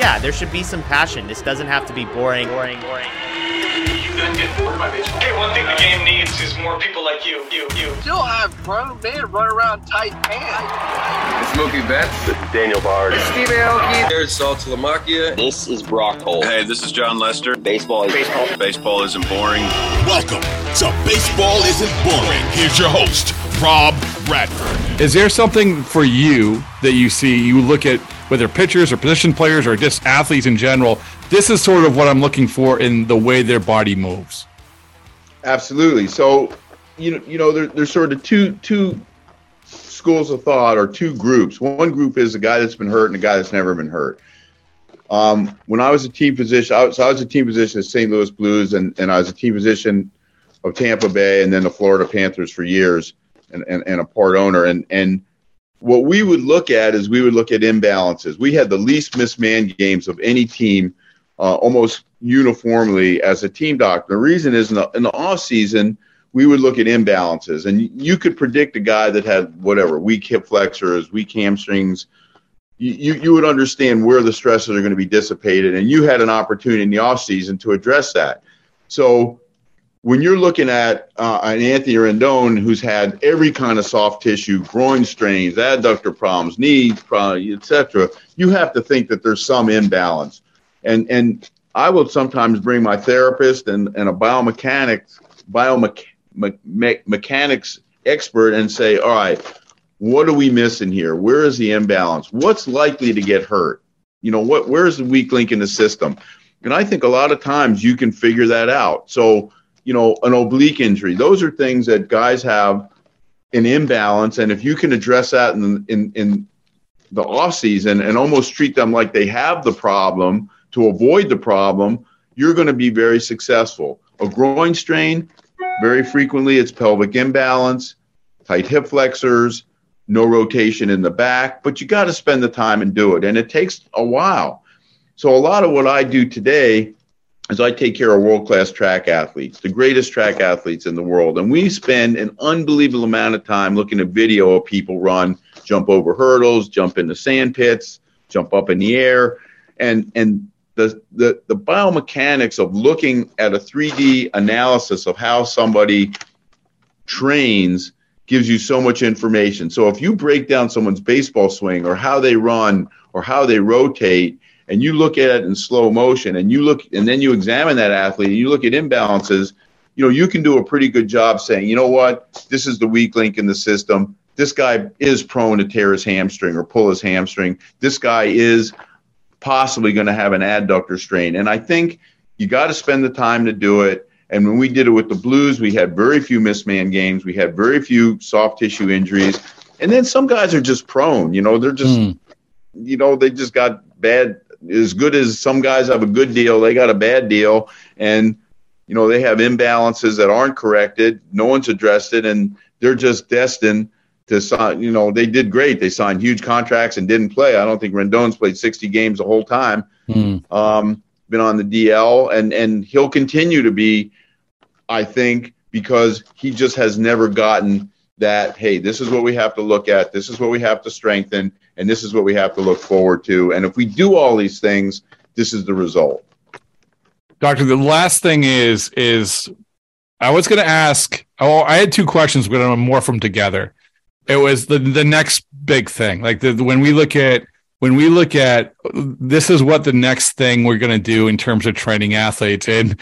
Yeah, there should be some passion. This doesn't have to be boring, boring, boring. You couldn't get bored by baseball. Hey, one thing the game needs is more people like you, you, you. Still have grown men run around tight pants. Smokey Betts. This is Daniel Bard. Steve Aoki. There's Saltalamacchia. This is Brock Holt. Hey, this is Jon Lester. Baseball is baseball. Baseball isn't boring. Welcome to Baseball Isn't Boring. Here's your host, Rob Bradford. Is there something for you that you see? You look at whether pitchers or position players or just athletes in general. This is sort of what I'm looking for in the way their body moves. Absolutely. So, you know, you know, there, there's sort of two two schools of thought or two groups. One group is a guy that's been hurt and a guy that's never been hurt. Um, when I was a team physician, I was, I was a team physician at St. Louis Blues, and, and I was a team physician of Tampa Bay, and then the Florida Panthers for years, and, and, and a part owner. And and what we would look at is we would look at imbalances. We had the least missed man games of any team, uh, almost uniformly as a team doctor. The reason is in the, in the off season we would look at imbalances, and you could predict a guy that had whatever weak hip flexors, weak hamstrings. You, you would understand where the stresses are going to be dissipated, and you had an opportunity in the off season to address that. So when you're looking at uh, an Anthony Rendon who's had every kind of soft tissue, groin strains, adductor problems, knees problems, etc., you have to think that there's some imbalance. And and I will sometimes bring my therapist and, and a biomechanics biomechanics expert and say, all right, what are we missing here? Where is the imbalance? What's likely to get hurt? You know, what where's the weak link in the system? And I think a lot of times you can figure that out. So you know, an oblique injury. Those are things that guys have an imbalance, and if you can address that in in, in the off season and almost treat them like they have the problem to avoid the problem, you're going to be very successful. A groin strain, very frequently it's pelvic imbalance, tight hip flexors, no rotation in the back, but you got to spend the time and do it, and it takes a while. So a lot of what I do today is I take care of world class track athletes, the greatest track athletes in the world. And we spend an unbelievable amount of time looking at video of people run, jump over hurdles, jump into sand pits, jump up in the air. And, and the, the, the biomechanics of looking at a 3D analysis of how somebody trains gives you so much information. So if you break down someone's baseball swing or how they run or how they rotate, and you look at it in slow motion and you look and then you examine that athlete and you look at imbalances you know you can do a pretty good job saying you know what? This is the weak link in the system. This guy is prone to tear his hamstring or pull his hamstring. This guy is possibly going to have an adductor strain. And i think you got to spend the time to do it. And when we did it with the blues we had very few missed man games. We had very few soft tissue injuries. And then some guys are just prone you know they're just mm. you know they just got bad as good as some guys have a good deal, they got a bad deal, and you know they have imbalances that aren't corrected. No one's addressed it, and they're just destined to sign. You know they did great. They signed huge contracts and didn't play. I don't think Rendon's played 60 games the whole time. Mm. Um, been on the DL, and and he'll continue to be, I think, because he just has never gotten that. Hey, this is what we have to look at. This is what we have to strengthen and this is what we have to look forward to. And if we do all these things, this is the result. Doctor, the last thing is is I was going to ask. Oh, I had two questions, but I'm going to morph them together. It was the the next big thing, like the, when we look at when we look at this is what the next thing we're going to do in terms of training athletes and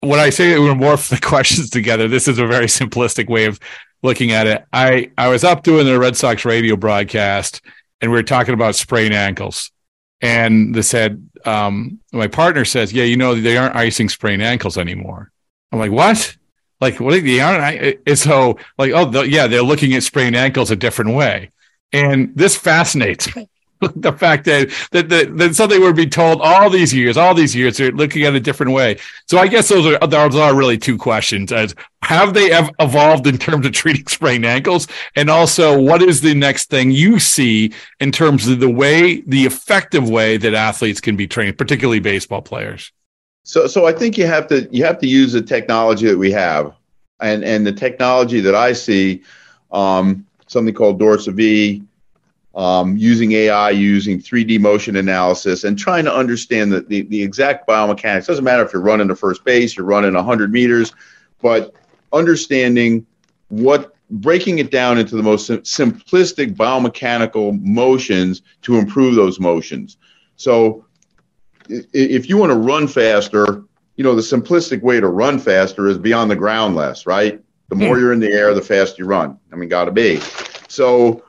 when i say we're morph the questions together this is a very simplistic way of looking at it i i was up doing the red sox radio broadcast and we were talking about sprained ankles. And they said um, my partner says yeah you know they aren't icing sprained ankles anymore. I'm like what? Like what they aren't it's so like oh yeah they're looking at sprained ankles a different way. And this fascinates me the fact that that, that something we're being told all these years, all these years, they're looking at a different way. So I guess those are those are really two questions: as have they ev- evolved in terms of treating sprained ankles, and also what is the next thing you see in terms of the way, the effective way that athletes can be trained, particularly baseball players. So, so I think you have to you have to use the technology that we have, and and the technology that I see, um, something called Dorsavi um, using AI, using 3D motion analysis, and trying to understand the, the, the exact biomechanics. Doesn't matter if you're running to first base, you're running 100 meters, but understanding what breaking it down into the most simplistic biomechanical motions to improve those motions. So if you want to run faster, you know, the simplistic way to run faster is be on the ground less, right? The more hmm. you're in the air, the faster you run. I mean, got to be. So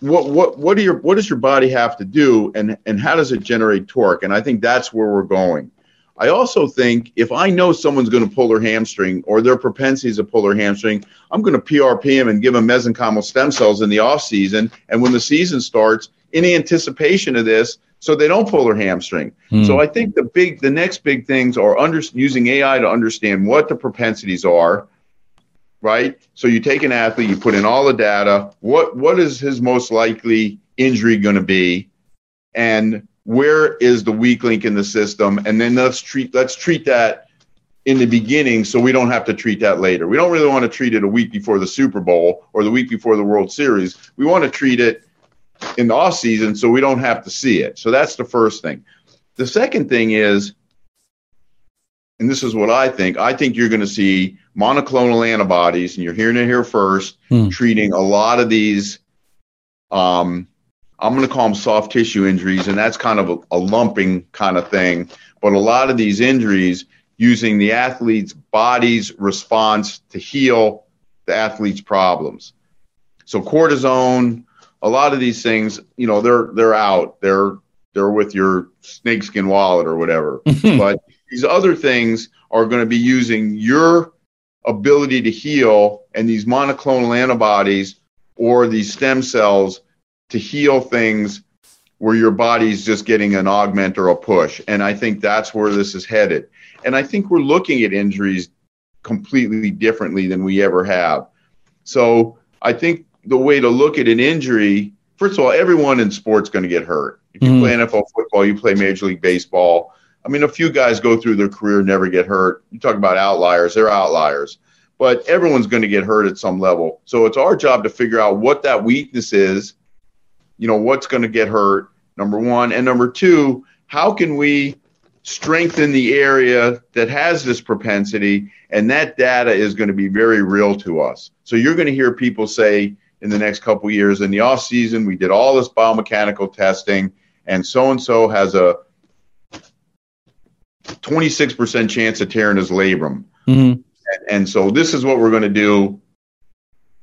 what what what do your what does your body have to do and and how does it generate torque? And i think that's where we're going. I also think if i know someone's going to pull their hamstring or their propensities to pull their hamstring i'm going to prp them and give them mesenchymal stem cells in the off season. And when the season starts in anticipation of this so they don't pull their hamstring. Hmm. so i think the big the next big things are under, using ai to understand what the propensities are right? So you take an athlete, you put in all the data. What what is his most likely injury going to be, and where is the weak link in the system? And then let's treat let's treat that in the beginning, so we don't have to treat that later. We don't really want to treat it a week before the Super Bowl or the week before the World Series. We want to treat it in the off season, so we don't have to see it. So that's the first thing. The second thing is and this is what I think, I think you're going to see monoclonal antibodies, and you're hearing it here first, hmm. treating a lot of these. Um, I'm going to call them soft tissue injuries, and that's kind of a, a lumping kind of thing. But a lot of these injuries using the athlete's body's response to heal the athlete's problems. So cortisone, a lot of these things, you know, they're they're out. They're they're with your snakeskin wallet or whatever. but these other things are going to be using your ability to heal and these monoclonal antibodies or these stem cells to heal things where your body's just getting an augment or a push. And I think that's where this is headed. And I think we're looking at injuries completely differently than we ever have. So I think the way to look at an injury, first of all, everyone in sports going to get hurt. If you mm. play NFL football, you play Major League Baseball, I mean, a few guys go through their career, never get hurt. You talk about outliers, they're outliers. But everyone's going to get hurt at some level. So it's our job to figure out what that weakness is, you know, what's going to get hurt, number one. And number two, how can we strengthen the area that has this propensity? And that data is going to be very real to us. So you're going to hear people say in the next couple years, in the off season, we did all this biomechanical testing, and so and so has a 26% chance of tearing his labrum. Mm-hmm. And, and so this is what we're going to do.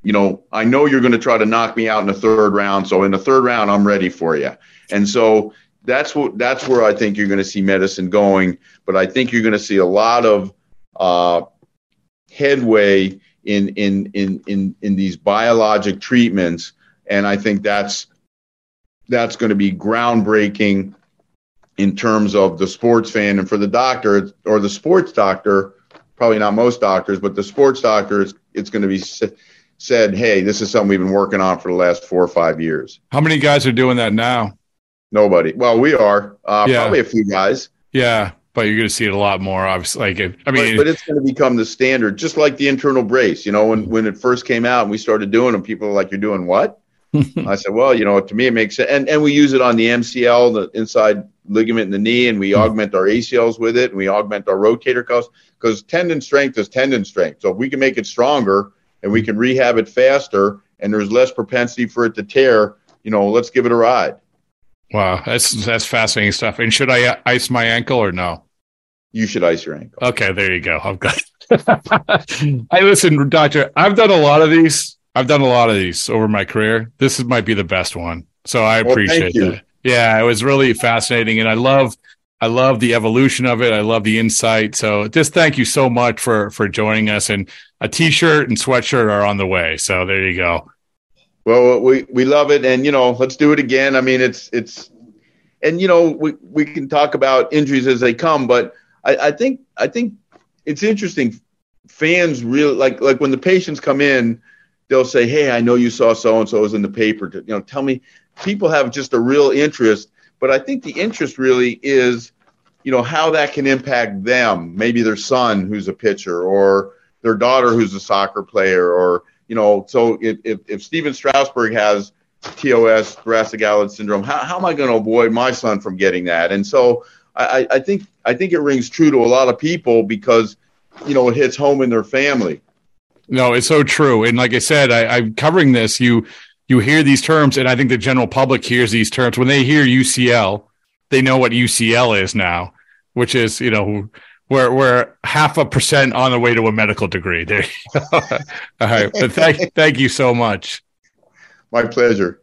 You know, I know you're going to try to knock me out in the third round. So in the third round, I'm ready for you. And so that's what that's where I think you're going to see medicine going. But I think you're going to see a lot of uh, headway in in in in in these biologic treatments, and I think that's that's going to be groundbreaking in terms of the sports fan and for the doctor or the sports doctor probably not most doctors but the sports doctor it's, it's going to be said hey this is something we've been working on for the last four or five years. How many guys are doing that now? Nobody. Well we are uh, yeah. probably a few guys. Yeah but you're going to see it a lot more obviously like i mean but, but, it's going to become the standard just like the internal brace you know when, when it first came out and we started doing them people are like you're doing what I said, well, you know, to me it makes sense, and and we use it on the MCL, the inside ligament in the knee, and we mm-hmm. augment our ACLs with it, and we augment our rotator cuffs because tendon strength is tendon strength. So if we can make it stronger and we can rehab it faster, and there's less propensity for it to tear, you know, let's give it a ride. Wow, that's that's fascinating stuff. And should I uh, ice my ankle or no? You should ice your ankle. Okay, there you go. I've got. I listen, doctor. I've done a lot of these. I've done a lot of these over my career. This might be the best one. So I Well, appreciate that. Yeah, it was really fascinating, and I love, I love the evolution of it. I love the insight. So just thank you so much for for joining us. And a t-shirt and sweatshirt are on the way. So there you go. Well, we we love it, and you know, let's do it again. I mean, it's it's, and you know, we we can talk about injuries as they come, but I, I think I think it's interesting. Fans really like like when the patients come in, they'll say, "Hey, I know you saw so and so was in the paper. You know, tell me." People have just a real interest, but I think the interest really is, you know, how that can impact them. Maybe their son, who's a pitcher, or their daughter, who's a soccer player, or you know, so if, if, if Stephen Strasburg has TOS, thoracic outlet syndrome, how, how am I going to avoid my son from getting that? And so I- I think I think it rings true to a lot of people because, you know, it hits home in their family. No, it's so true. And like I said, I, I'm covering this. You you hear these terms, and I think the general public hears these terms when they hear UCL. They know what UCL is now, which is you know we're we're half a percent on the way to a medical degree. There. you go. All right, but thank thank you so much. My pleasure.